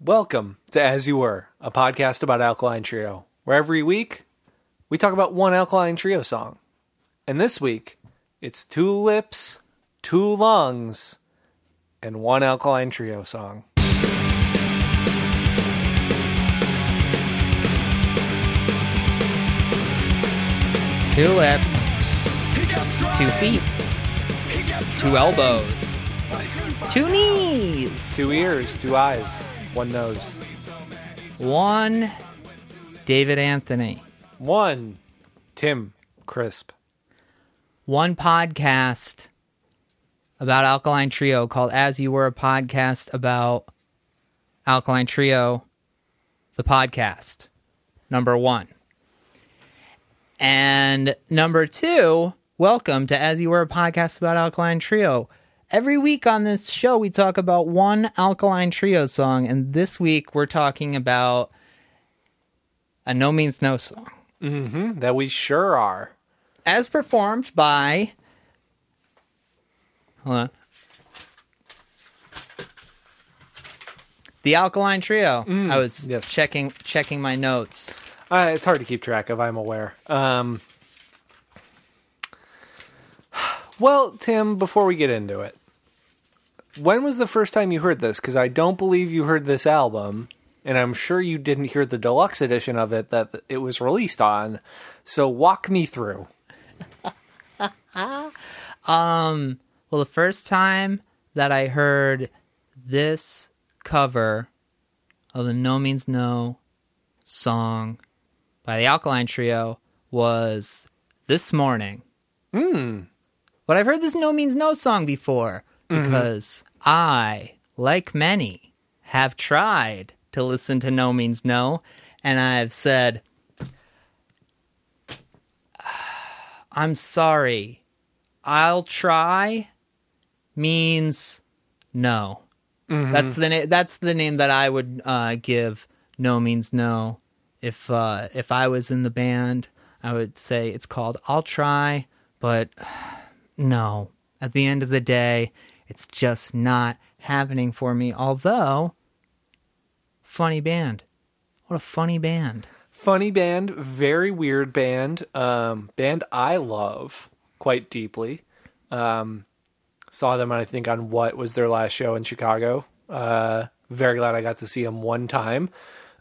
Welcome to As You Were, a podcast about Alkaline Trio, where every week we talk about one Alkaline Trio song. And this week, it's two lips, two lungs, and one Alkaline Trio song. Two lips, two feet, two elbows, two knees, Two ears, two eyes, one nose. one David Anthony, One Tim Crisp. one podcast about Alkaline Trio called As You Were a podcast about Alkaline Trio, the podcast, number one. And number two, welcome to As You Were a podcast about Alkaline Trio. Every week on this show, we talk about one Alkaline Trio song, and this week we're talking about a No Means No song, Mm-hmm, that we sure are. as performed by. Hold on. The Alkaline Trio. I was yes. checking checking my notes. Uh, it's hard to keep track of, I'm aware. Um, well, Tim, before we get into it, when was the first time you heard this? Because I don't believe you heard this album, and I'm sure you didn't hear the deluxe edition of it that it was released on. So walk me through. Um, well, the first time that I heard this cover of the No Means No song by the Alkaline Trio was this morning. Hmm. But I've heard this No Means No song before because I, like many, have tried to listen to No Means No, and I've said, I'm sorry. I'll try means no. That's the na- that's the name that I would uh, give no means no. If uh, if I was in the band, I would say it's called I'll try, but no. At the end of the day, it's just not happening for me. Although, funny band. What a funny band. Funny band, very weird band. Um, band I love quite deeply. Um, saw them, I think, on what was their last show in Chicago. Uh, very glad I got to see them one time.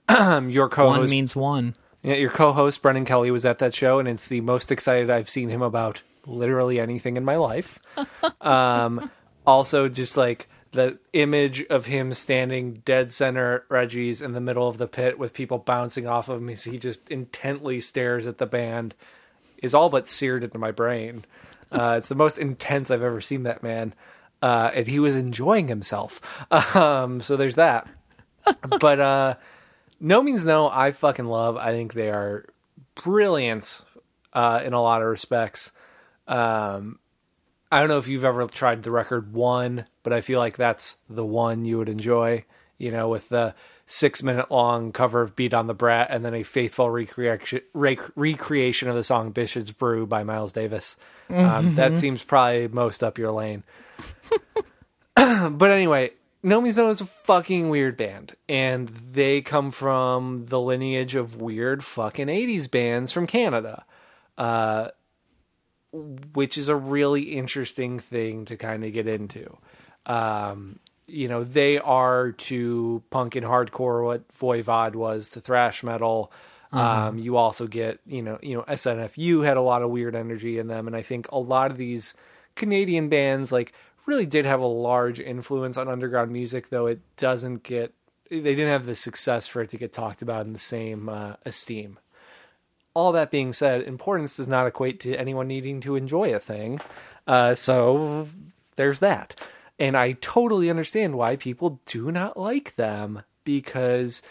your co-host, means one. yeah, your co-host Brendan Kelly was at that show, and it's the most excited I've seen him about literally anything in my life. um, also, just like the image of him standing dead center Reggie's in the middle of the pit with people bouncing off of him as he just intently stares at the band is all but seared into my brain. Uh, it's the most intense I've ever seen that man, uh, and he was enjoying himself. Um, so there's that. but uh, no means no. I fucking love. I think they are brilliant uh, in a lot of respects. Um, I don't know if you've ever tried the record one, but I feel like that's the one you would enjoy. You know, with the six minute long cover of Beat on the Brat and then a faithful recreation rec- recreation of the song Bitches Brew by Miles Davis. Um, that seems probably most up your lane. but anyway, No Means is a fucking weird band, and they come from the lineage of weird fucking 80s bands from Canada. Uh, which is a really interesting thing to kind of get into. Um, you know, they are to punk and hardcore what Voivod was to thrash metal. Um, you also get, you know, you know, SNFU had a lot of weird energy in them, and I think a lot of these Canadian bands like really did have a large influence on underground music, though it doesn't get, they didn't have the success for it to get talked about in the same uh, esteem all that being said, importance does not equate to anyone needing to enjoy a thing. Uh, so there's that. And I totally understand why people do not like them because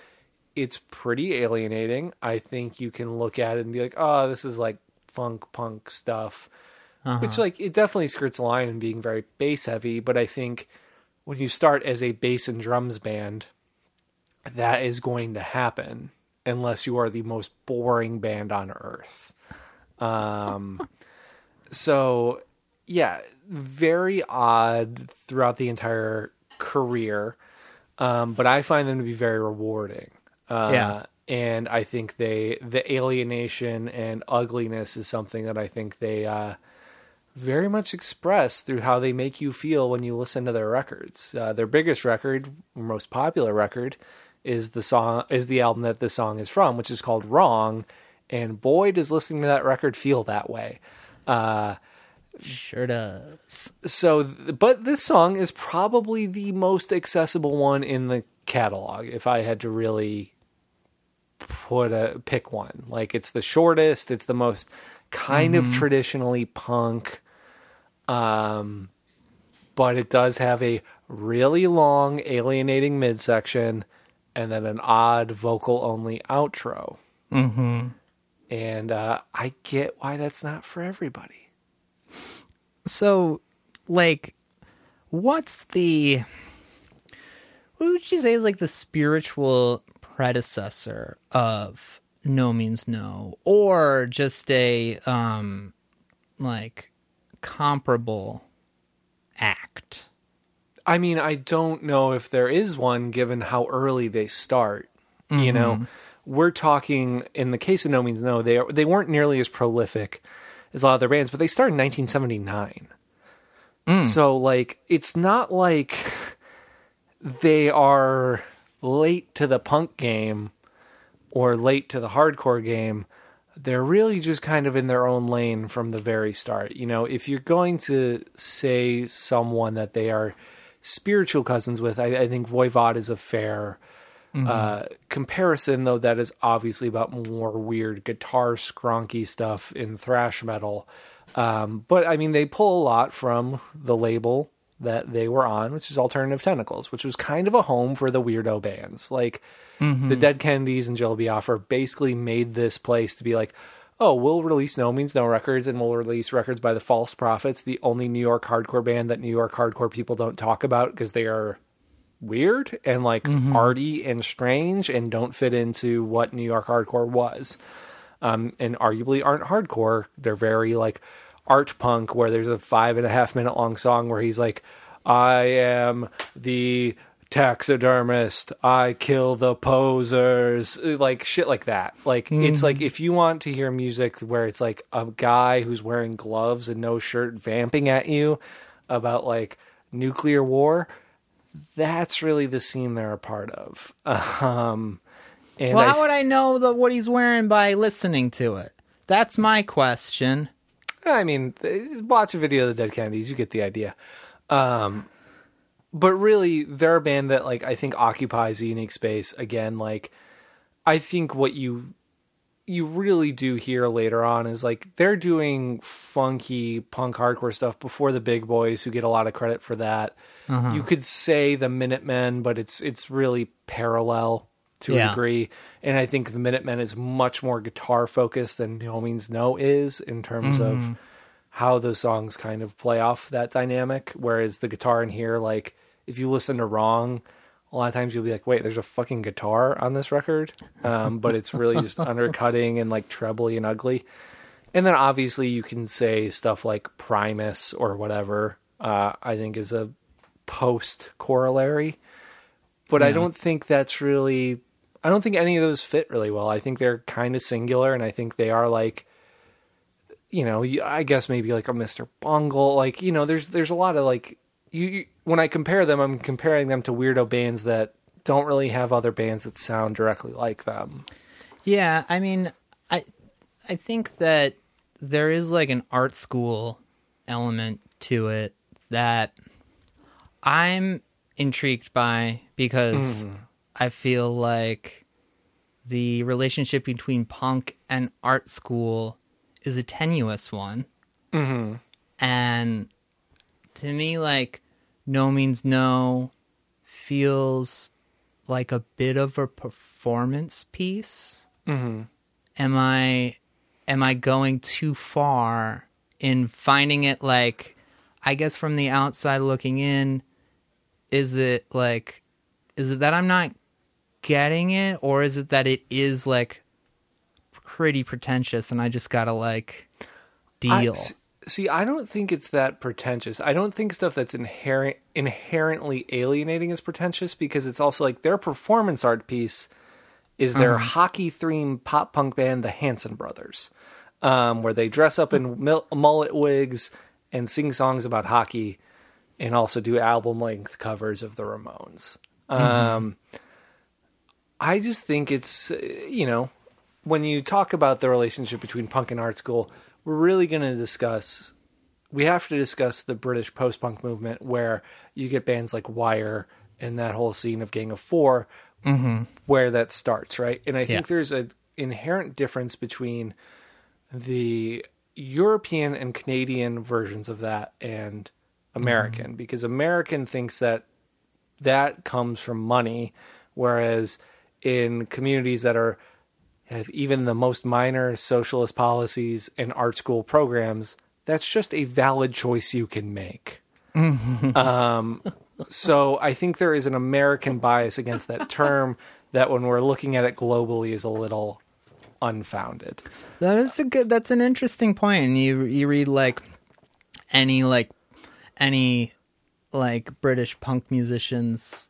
it's pretty alienating. I think you can look at it and be like, oh, this is like funk punk stuff. Which, like, it definitely skirts the line in being very bass heavy. But I think when you start as a bass and drums band, that is going to happen unless you are the most boring band on earth. Um, so yeah, very odd throughout the entire career. um, but I find them to be very rewarding. Uh, Yeah. and I think they the alienation and ugliness is something that I think they uh, very much express through how they make you feel when you listen to their records. Uh, their biggest record, most popular record, is the song is the album that the song is from, which is called Wrong. And boy, does listening to that record feel that way. Uh, Sure does. so, but this song is probably the most accessible one in the catalog. If I had to really put a pick one, like it's the shortest, it's the most kind of traditionally punk, um, but it does have a really long, alienating midsection, and then an odd vocal only outro. Mm-hmm. And uh, I get why that's not for everybody. So, like, what's the what would you say is like the spiritual predecessor of No Means No, or just a um like comparable act? I mean, I don't know if there is one given how early they start. You mm-hmm. know, we're talking in the case of No Means No, they they weren't nearly as prolific as a lot of their bands, but they started in 1979. Mm. So like, it's not like they are late to the punk game or late to the hardcore game. They're really just kind of in their own lane from the very start. You know, if you're going to say someone that they are spiritual cousins with, I, I think Voivod is a fair uh, comparison, though that is obviously about more weird guitar skronky stuff in thrash metal. Um, but I mean, they pull a lot from the label that they were on, which is Alternative Tentacles, which was kind of a home for the weirdo bands. Like the Dead Kennedys and Jello Biafra basically made this place to be like, oh, we'll release No Means No records and we'll release records by the False Prophets, the only New York hardcore band that New York hardcore people don't talk about because they are weird and like arty and strange and don't fit into what New York hardcore was. Um, and arguably aren't hardcore. They're very like art punk, where there's a five and a half minute long song where he's like, I am the taxidermist. I kill the posers. Like shit like that. Like it's like if you want to hear music where it's like a guy who's wearing gloves and no shirt vamping at you about like nuclear war, that's really the scene they're a part of. Um, and Well, I how would I know the, what he's wearing by listening to it? That's my question. I mean, watch a video of the Dead Kennedys, you get the idea. Um, but really, they're a band that like I think occupies a unique space. Again, like I think what you you really do hear later on is like they're doing funky punk hardcore stuff before the big boys who get a lot of credit for that. Uh-huh. You could say the Minutemen, but it's it's really parallel to a degree. And I think the Minutemen is much more guitar focused than No Means No is in terms of mm-hmm. How those songs kind of play off that dynamic. Whereas the guitar in here, like if you listen to Wrong, a lot of times you'll be like, wait, there's a fucking guitar on this record. Um, but it's really just undercutting and like trebly and ugly. And then obviously you can say stuff like Primus or whatever, uh, I think is a post corollary. But I don't think that's really, I don't think any of those fit really well. I think they're kind of singular and I think they are like, you know, I guess maybe like a Mr. Bungle. Like, you know, there's, there's a lot of like, you, you when I compare them, I'm comparing them to weirdo bands that don't really have other bands that sound directly like them. Yeah, I mean, I I think that there is like an art school element to it that I'm intrigued by because mm-hmm. I feel like the relationship between punk and art school is a tenuous one. Mm-hmm. And to me, like, no means no feels like a bit of a performance piece. Mm-hmm. Am I am I going too far in finding it like I guess from the outside looking in, is it like is it that I'm not getting it or is it that it is like pretty pretentious and I just gotta like deal? I- See, I don't think it's that pretentious. I don't think stuff that's inherent inherently alienating is pretentious because it's also like their performance art piece is their hockey themed pop punk band, the Hanson Brothers, um, where they dress up in mil- mullet wigs and sing songs about hockey, and also do album length covers of the Ramones. Um, I just think it's uh, you know when you talk about the relationship between punk and art school, we're really going to discuss. We have to discuss the British post punk movement, where you get bands like Wire and that whole scene of Gang of 4 mm-hmm. where that starts, right? And I think Yeah. there's an inherent difference between the European and Canadian versions of that and American, mm-hmm. because American thinks that that comes from money, whereas in communities that are have even the most minor socialist policies and art school programs, that's just a valid choice you can make. um, so I think there is an American bias against that term that when we're looking at it globally is a little unfounded. That is a good. That's an interesting point. And you you read like any like any like British punk musicians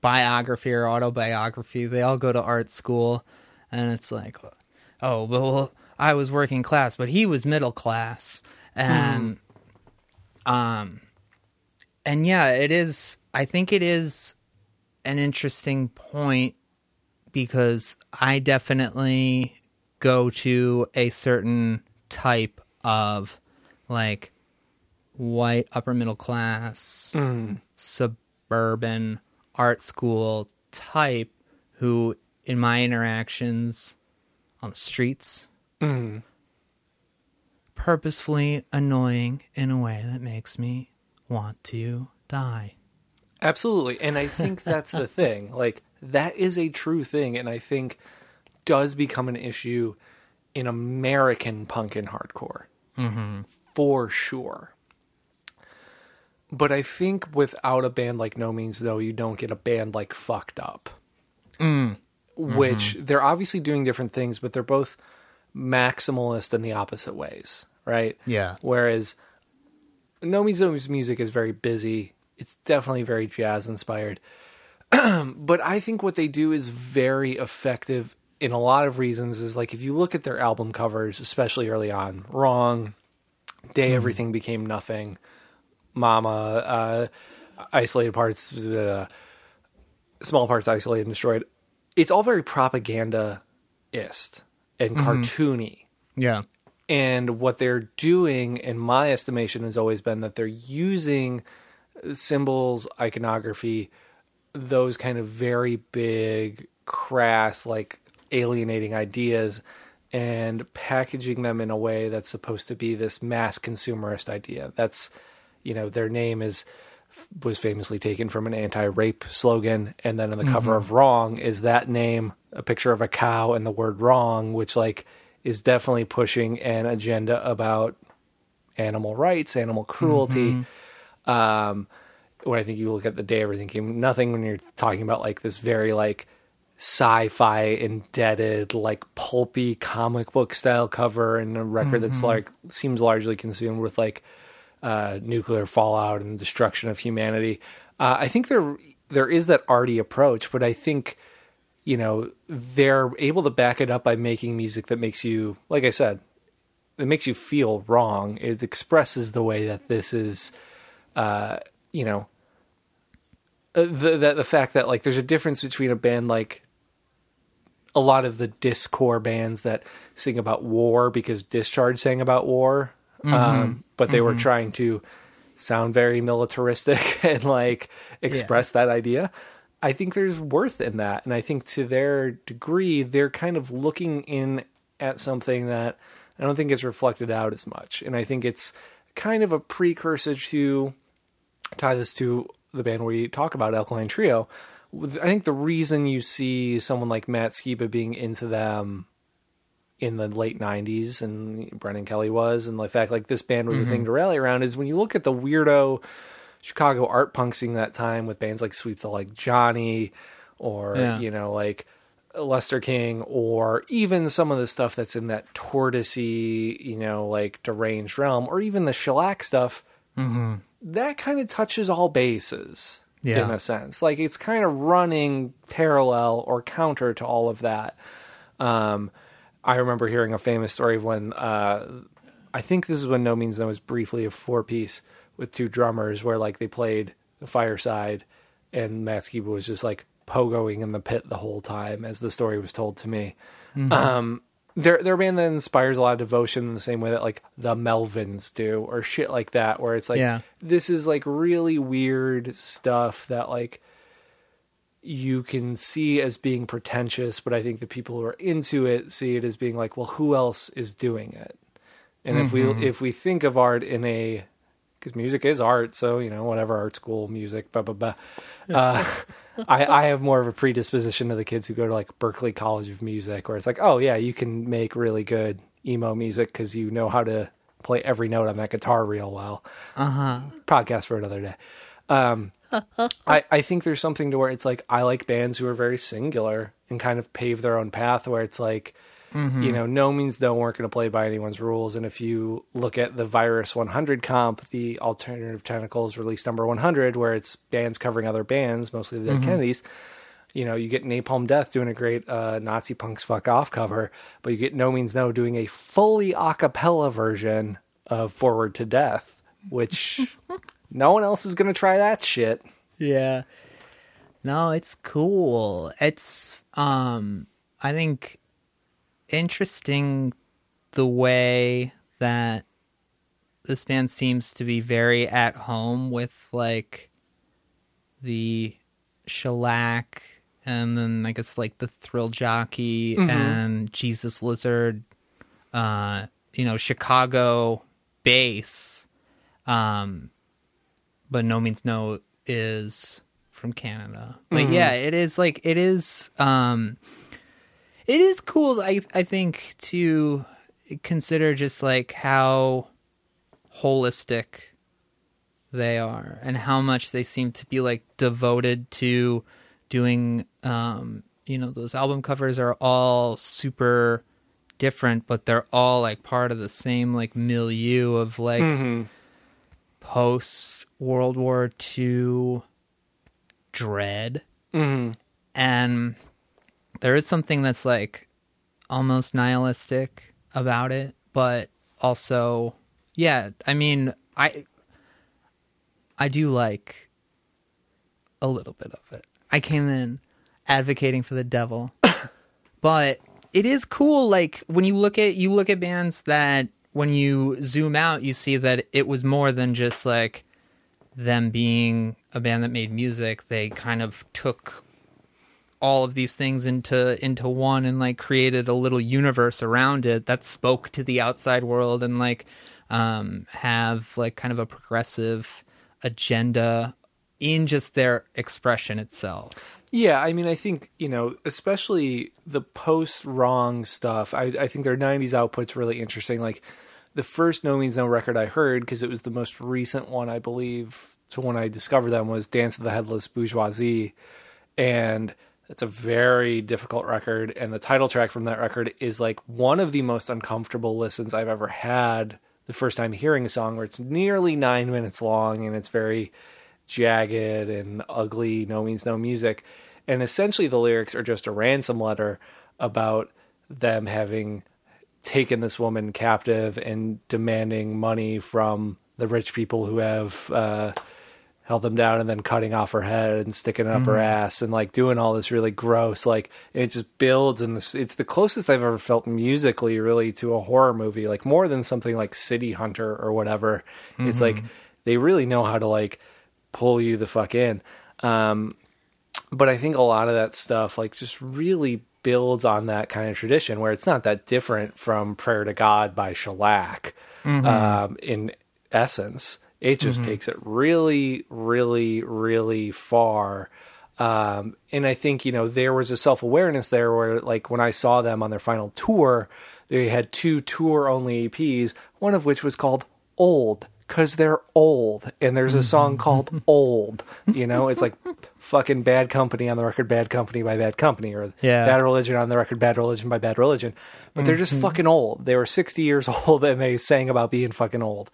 biography or autobiography. They all go to art school, and it's like, oh well, I was working class, but he was middle class, and um, and yeah, it is. I think it is an interesting point because I definitely go to a certain type of like white upper middle class suburban art school type who in my interactions on the streets purposefully annoying in a way that makes me want to die Absolutely. And I think that's the thing. Like, that is a true thing. And I think does become an issue in American punk and hardcore. Mm-hmm. For sure. But I think without a band like No Means No, you don't get a band like Fucked Up. Which they're obviously doing different things, but they're both maximalist in the opposite ways, right? Yeah. Whereas No Means music is very busy. It's definitely very jazz inspired. but I think what they do is very effective in a lot of reasons is like if you look at their album covers, especially early on, Wrong, Day Everything Became Nothing, Mama, uh, Isolated Parts, uh, Small Parts Isolated and Destroyed. It's all very propaganda-ist and mm-hmm. cartoony. yeah And what they're doing, in my estimation, has always been that they're using symbols, iconography, those kind of very big, crass, like alienating ideas, and packaging them in a way that's supposed to be this mass consumerist idea. That's, you know, their name is was famously taken from an anti-rape slogan. And then on the cover mm-hmm. of wrong is that name a picture of a cow and the word wrong which like is definitely pushing an agenda about animal rights animal cruelty. Mm-hmm. Um when i think you look at the day everything came nothing when you're talking about like this very like sci-fi indebted like pulpy comic book style cover and a record that's mm-hmm. like seems largely consumed with like uh, nuclear fallout and destruction of humanity. Uh, I think there there is that arty approach, but I think you know they're able to back it up by making music that makes you, like I said, it makes you feel wrong. It expresses the way that this is, uh, you know, uh, the, the the fact that like there's a difference between a band like a lot of the discore bands that sing about war because Discharge sang about war, um, but they were trying to sound very militaristic and like express that idea. I think there's worth in that, and I think to their degree, they're kind of looking in at something that I don't think is reflected out as much, and I think it's kind of a precursor to tie this to the band we talk about, Alkaline Trio. I think the reason you see someone like Matt Skiba being into them in the late '90s, and Brendan Kelly was, and the fact like this band was a thing to rally around is when you look at the weirdo Chicago art punk scene that time with bands like Sweep the Leg Johnny, or Yeah. you know like Lustre King or even some of the stuff that's in that tortoisey, you know, like deranged realm, or even the shellac stuff, that kind of touches all bases Yeah. in a sense. Like it's kind of running parallel or counter to all of that. Um, I remember hearing a famous story of when uh, I think this is when No Means No was briefly a four piece with two drummers where like they played the fireside and Matt Skiba was just like pogoing in the pit the whole time as the story was told to me. Um, they're they're a band that inspires a lot of devotion in the same way that like the Melvins do or shit like that, where it's like Yeah. this is like really weird stuff that like you can see as being pretentious, but I think the people who are into it see it as being like, well, who else is doing it? And if we if we think of art in a because music is art, so you know whatever art school music, blah blah blah. Uh, I I have more of a predisposition to the kids who go to like Berklee College of Music, where it's like, oh yeah, you can make really good emo music because you know how to play every note on that guitar real well. Uh huh. Podcast for another day. Um, I, I think there's something to where it's like I like bands who are very singular and kind of pave their own path where it's like you know no means no weren't going to play by anyone's rules. And if you look at the virus 100 comp the alternative tentacles release number 100 where it's bands covering other bands mostly the dead kennedys you know you get napalm death doing a great uh, nazi punks fuck off cover but you get no means no doing a fully a cappella version of forward to death which no one else is going to try that shit Yeah. No, it's cool. It's um I think interesting the way that this band seems to be very at home with like the shellac and then I guess like the thrill jockey and Jesus Lizard uh you know Chicago bass um but no means no is from Canada. But yeah, it is like it is um it is cool I I think to consider just like how holistic they are and how much they seem to be like devoted to doing um you know those album covers are all super different but they're all like part of the same like milieu of like Mm-hmm. post World War II dread. Mm-hmm. And there is something that's like almost nihilistic about it, but also, yeah, I mean, I I do like a little bit of it. I came in advocating for the devil, but it is cool. Like when you look at you look at bands that when you zoom out, you see that it was more than just like them being a band that made music. They kind of took all of these things into into one and like created a little universe around it that spoke to the outside world and like um have like kind of a progressive agenda in just their expression itself. Yeah, I mean, I think you know, especially the post wrong stuff. I, I think their '90s output's really interesting. Like the first No Means No record I heard because it was the most recent one, I believe. To when I discovered them was Dance of the Headless Bourgeoisie, and it's a very difficult record. And the title track from that record is like one of the most uncomfortable listens I've ever had. The first time hearing a song where it's nearly nine minutes long and it's very jagged and ugly, no means no music. And essentially, the lyrics are just a ransom letter about them having taken this woman captive and demanding money from the rich people who have uh, held them down and then cutting off her head and sticking it up her ass and like doing all this really gross like and it just builds and this it's the closest I've ever felt musically really to a horror movie like more than something like City Hunter or whatever. It's like they really know how to like pull you the fuck in. Um but I think a lot of that stuff like just really builds on that kind of tradition where it's not that different from Prayer to God by Shellac um, in essence. It just takes it really, really, really far. Um, and I think, you know, there was a self awareness there where, like, when I saw them on their final tour, they had two tour only EPs, one of which was called Old because they're old and there's a song called old you know it's like fucking bad company on the record bad company by bad company or Yeah. bad religion on the record bad religion by bad religion. But they're just fucking old. They were 60 years old and they sang about being fucking old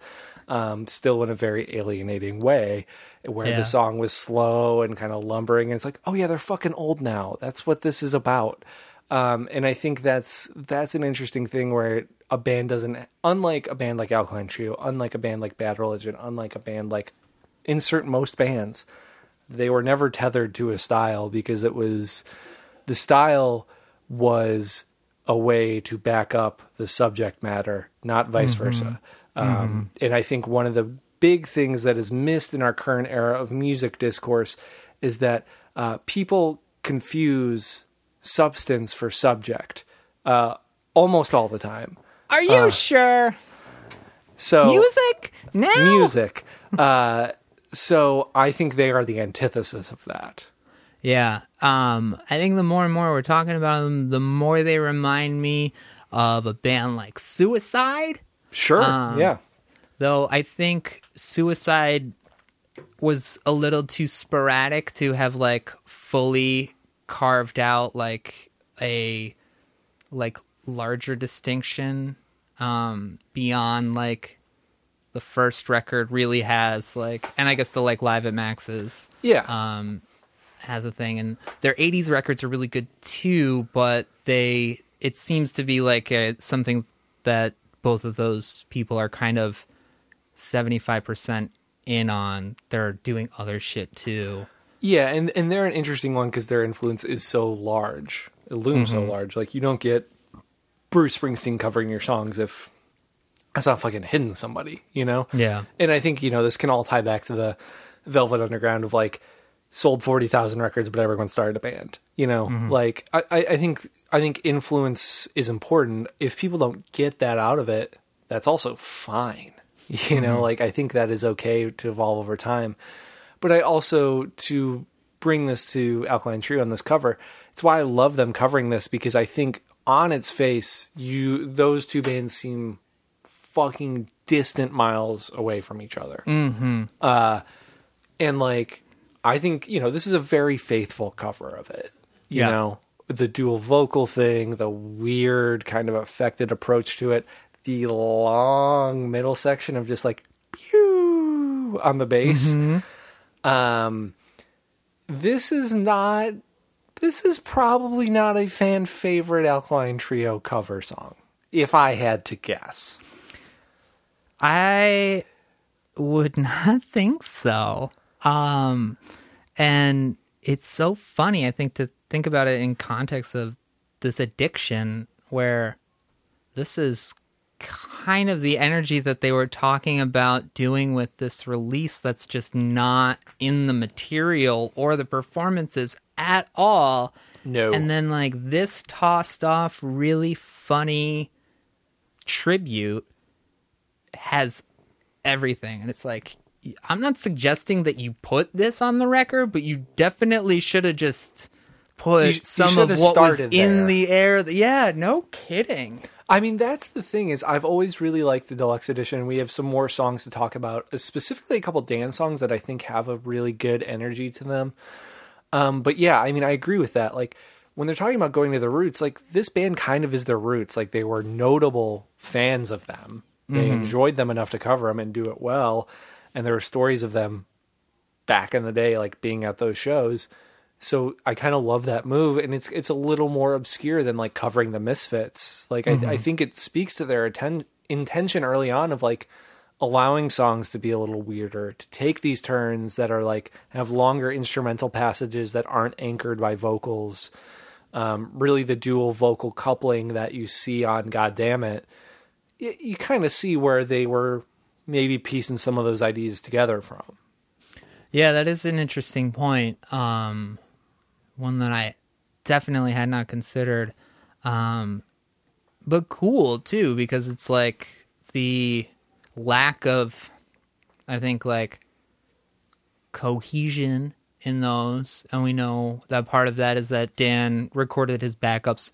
um, still in a very alienating way where Yeah. the song was slow and kind of lumbering and it's like oh yeah they're fucking old now. That's what this is about. Um, and I think that's that's an interesting thing where a band doesn't, unlike a band like Alkaline Trio, unlike a band like Bad Religion, unlike a band like insert most bands, they were never tethered to a style because it was the style was a way to back up the subject matter, not vice versa. Um, And I think one of the big things that is missed in our current era of music discourse is that uh, people confuse substance for subject uh, almost all the time. Are you sure? So Music now? music. Uh, so I think they are the antithesis of that. Yeah. Um, I think the more and more we're talking about them, the more they remind me of a band like Suicide. Sure. Um, yeah. Though I think Suicide was a little too sporadic to have like fully carved out like a like larger distinction um beyond like the first record really has like and I guess the like live at Max's Yeah. um, has a thing, and their '80s records are really good too. But they, it seems to be like a, something that both of those people are kind of seventy five percent in on. They're doing other shit too. Yeah, and and they're an interesting one because their influence is so large. It looms Mm-hmm. so large. Like you don't get Bruce Springsteen covering your songs if that's not fucking hitting somebody, you know? Yeah. And I think, you know, this can all tie back to the Velvet Underground of like sold forty thousand records but everyone started a band. You know? Mm-hmm. Like I, I think I think influence is important. If people don't get that out of it, that's also fine. You know, mm-hmm. like I think that is okay to evolve over time. But I also to bring this to Alkaline Trio on this cover, it's why I love them covering this because I think on its face, you those two bands seem fucking distant miles away from each other. Mm-hmm. Uh, and like, I think you know this is a very faithful cover of it. You Yeah. know, the dual vocal thing, the weird kind of affected approach to it, the long middle section of just like pew on the bass. Um, this is not. This is probably not a fan favorite Alkaline Trio cover song, if I had to guess. I would not think so. Um, and it's so funny, I think, to think about it in context of this addiction where this is kind of the energy that they were talking about doing with this release that's just not in the material or the performances at all. No. And then like this tossed off really funny tribute has everything and it's like I'm not suggesting that you put this on the record, but you definitely should have just put You sh- you some of what was in there. the air. Yeah, no kidding. I mean, that's the thing is I've always really liked the deluxe edition. We have some more songs to talk about, uh, specifically a couple dance songs that I think have a really good energy to them. Um, but yeah, I mean, I agree with that. Like when they're talking about going to the roots, like this band kind of is their roots. Like they were notable fans of them. They enjoyed them enough to cover them and do it well. And there were stories of them back in the day, like being at those shows. So I kind of love that move, and it's it's a little more obscure than like covering the Misfits. Like I, I think it speaks to their atten- intention early on of like allowing songs to be a little weirder, to take these turns that are like have longer instrumental passages that aren't anchored by vocals. Um, really, the dual vocal coupling that you see on "God Damn It," you, you kind of see where they were maybe piecing some of those ideas together from. Yeah, that is an interesting point. Um, one that I definitely had not considered. Um, but cool too, because it's like the lack of, I think, like cohesion in those. And we know that part of that is that Dan recorded his backups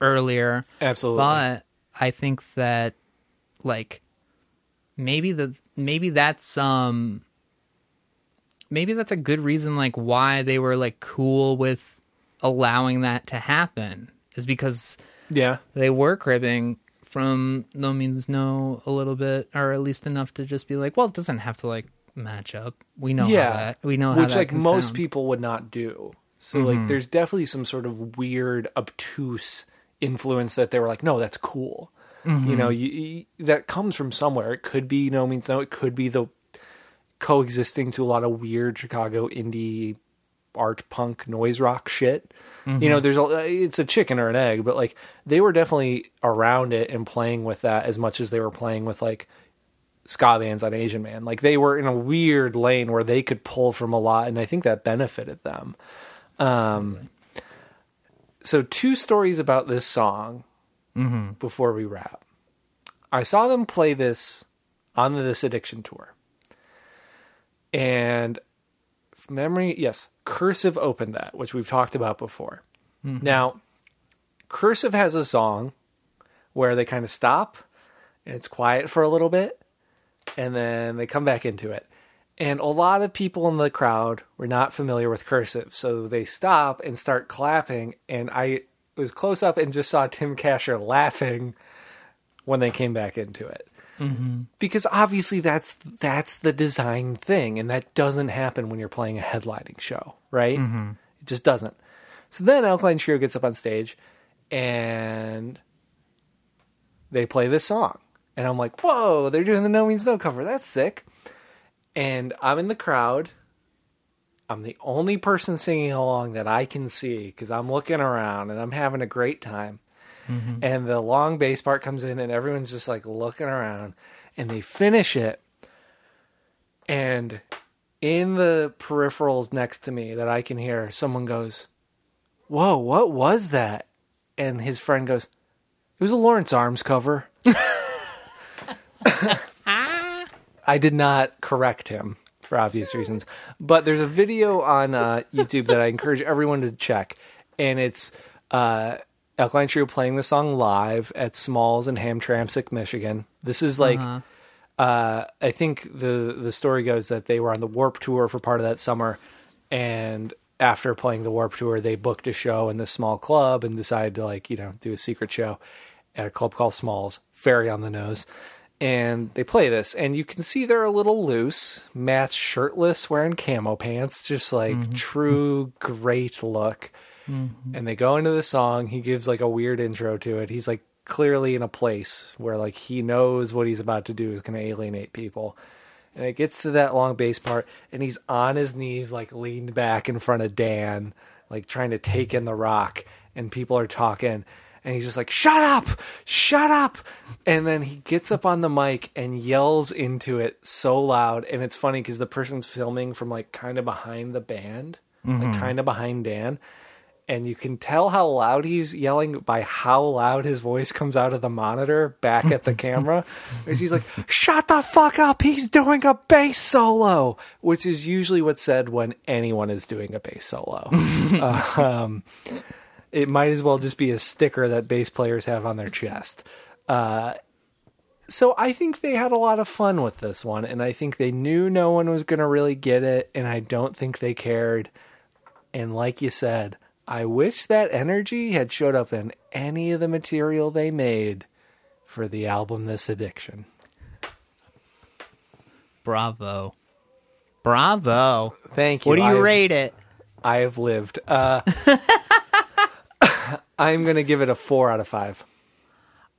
earlier. Absolutely. But I think that like maybe the maybe that's um maybe that's a good reason like why they were like cool with allowing that to happen is because Yeah. they were cribbing from no means no a little bit or at least enough to just be like well it doesn't have to like match up we know yeah. how that we know how Which like most sound. Mm-hmm. people would not do. So like there's definitely some sort of weird obtuse influence that they were like, no, that's cool. Mm-hmm. You know, you, you, that comes from somewhere. It could be no means no. It could be the coexisting to a lot of weird Chicago indie art punk noise rock shit. You know, there's a it's a chicken or an egg, but like they were definitely around it and playing with that as much as they were playing with like ska bands on Asian Man. Like they were in a weird lane where they could pull from a lot, and I think that benefited them. Um, so two stories about this song mm-hmm. before we wrap. I saw them play this on the This Addiction tour, and memory, yes, Cursive opened that, which we've talked about before. Mm-hmm. Now, Cursive has a song where they kind of stop and it's quiet for a little bit and then they come back into it. And a lot of people in the crowd were not familiar with cursive, so they stop and start clapping. And I was close up and just saw Tim Kasher laughing when they came back into it, mm-hmm. because obviously that's that's the design thing, and that doesn't happen when you're playing a headlining show, right? It just doesn't. So then Alkaline Trio gets up on stage, and they play this song. And I'm like, whoa, they're doing the No Means No cover. That's sick. And I'm in the crowd. I'm the only person singing along that I can see because I'm looking around and I'm having a great time. Mm-hmm. And the long bass part comes in and everyone's just like looking around and they finish it. And in the peripherals next to me that I can hear, someone goes, Whoa, what was that? And his friend goes, It was a Lawrence Arms cover. I did not correct him for obvious reasons. But there's a video on uh, YouTube that I encourage everyone to check, and it's uh, Alkaline Trio playing the song live at Smalls in Hamtramck, Michigan. This is like, uh I think the the story goes that they were on the Warped Tour for part of that summer, and after playing the Warped Tour, they booked a show in this small club and decided to like you know do a secret show at a club called Smalls, very on the nose. And they play this, and you can see they're a little loose. Matt's shirtless, wearing camo pants, just like mm-hmm. true great look. Mm-hmm. And they go into the song. He gives like a weird intro to it. He's like clearly in a place where like he knows what he's about to do is going to alienate people. And it gets to that long bass part, and he's on his knees, like leaned back in front of Dan, like trying to take in the rock. And people are talking, and he's just like, "Shut up, shut up!" And then he gets up on the mic and yells into it so loud, and it's funny because the person's filming from like kind of behind the band, like kind of behind Dan, and you can tell how loud he's yelling by how loud his voice comes out of the monitor back at the camera. As he's like, "Shut the fuck up! He's doing a bass solo," which is usually what's said when anyone is doing a bass solo. Uh, um, it might as well just be a sticker that bass players have on their chest. Uh, so I think they had a lot of fun with this one, and I think they knew no one was going to really get it, and I don't think they cared. And like you said, I wish that energy had showed up in any of the material they made for the album This Addiction. Bravo. Bravo. Thank you. What do you I've- rate it? I have lived. Uh, I'm going to give it a four out of five.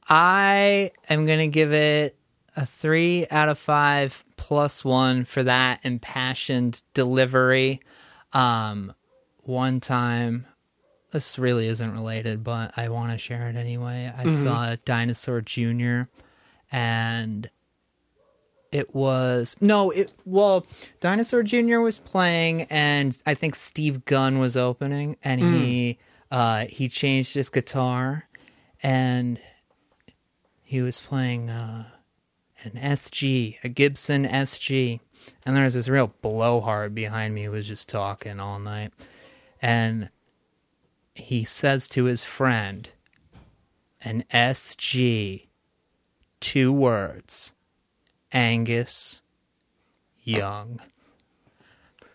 I am going to give it a three out of five plus one for that impassioned delivery. Um, one time, this really isn't related, but I want to share it anyway. I saw Dinosaur Jr. and it was no, it well, Dinosaur Jr. was playing, and I think Steve Gunn was opening, and he uh, he changed his guitar, and he was playing uh, an SG, a Gibson SG, and there was this real blowhard behind me who was just talking all night, and he says to his friend, "An SG, two words, Angus Young.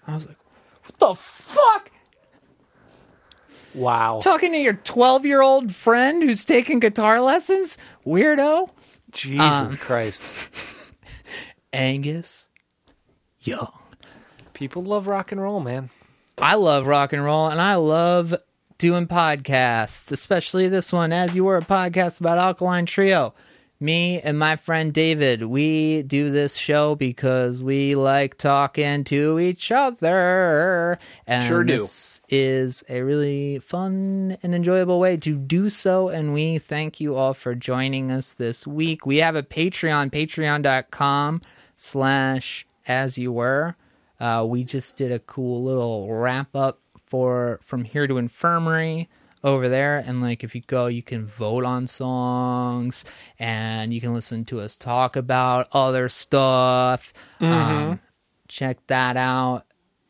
I was like, what the fuck? Wow. Talking to your 12 year old friend who's taking guitar lessons? Weirdo. Jesus Um, Christ. Angus Young. People love rock and roll, man. I love rock and roll and I love doing podcasts, especially this one, As You Were a podcast about Alkaline Trio. Me and my friend David, we do this show because we like talking to each other. And Sure do. this is a really fun and enjoyable way to do so. And we thank you all for joining us this week. We have a Patreon, patreon.com slash as you were. Uh, we just did a cool little wrap up for from here to infirmary over there. And like if you go you can vote on songs and you can listen to us talk about other stuff. Um, check that out.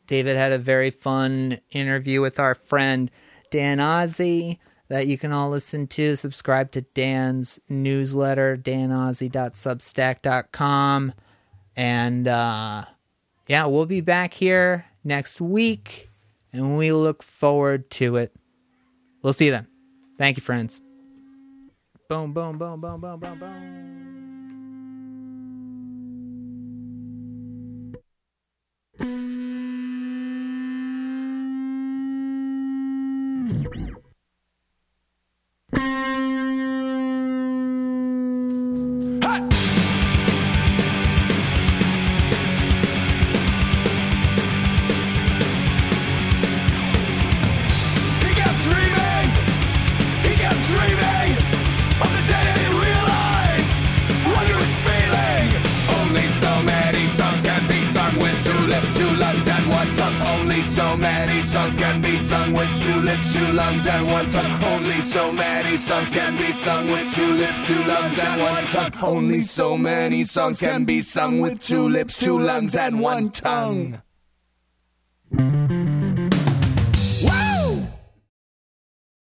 David had a very fun interview with our friend dan Ozzi that you can all listen to. Subscribe to dan's newsletter danozzi.substack.com and uh yeah, we'll be back here next week, and we look forward to it. We'll see you then. Thank you, friends. Boom, boom, boom, boom, boom, boom, boom. Only so many songs can be sung with two lips, two lungs, and one tongue.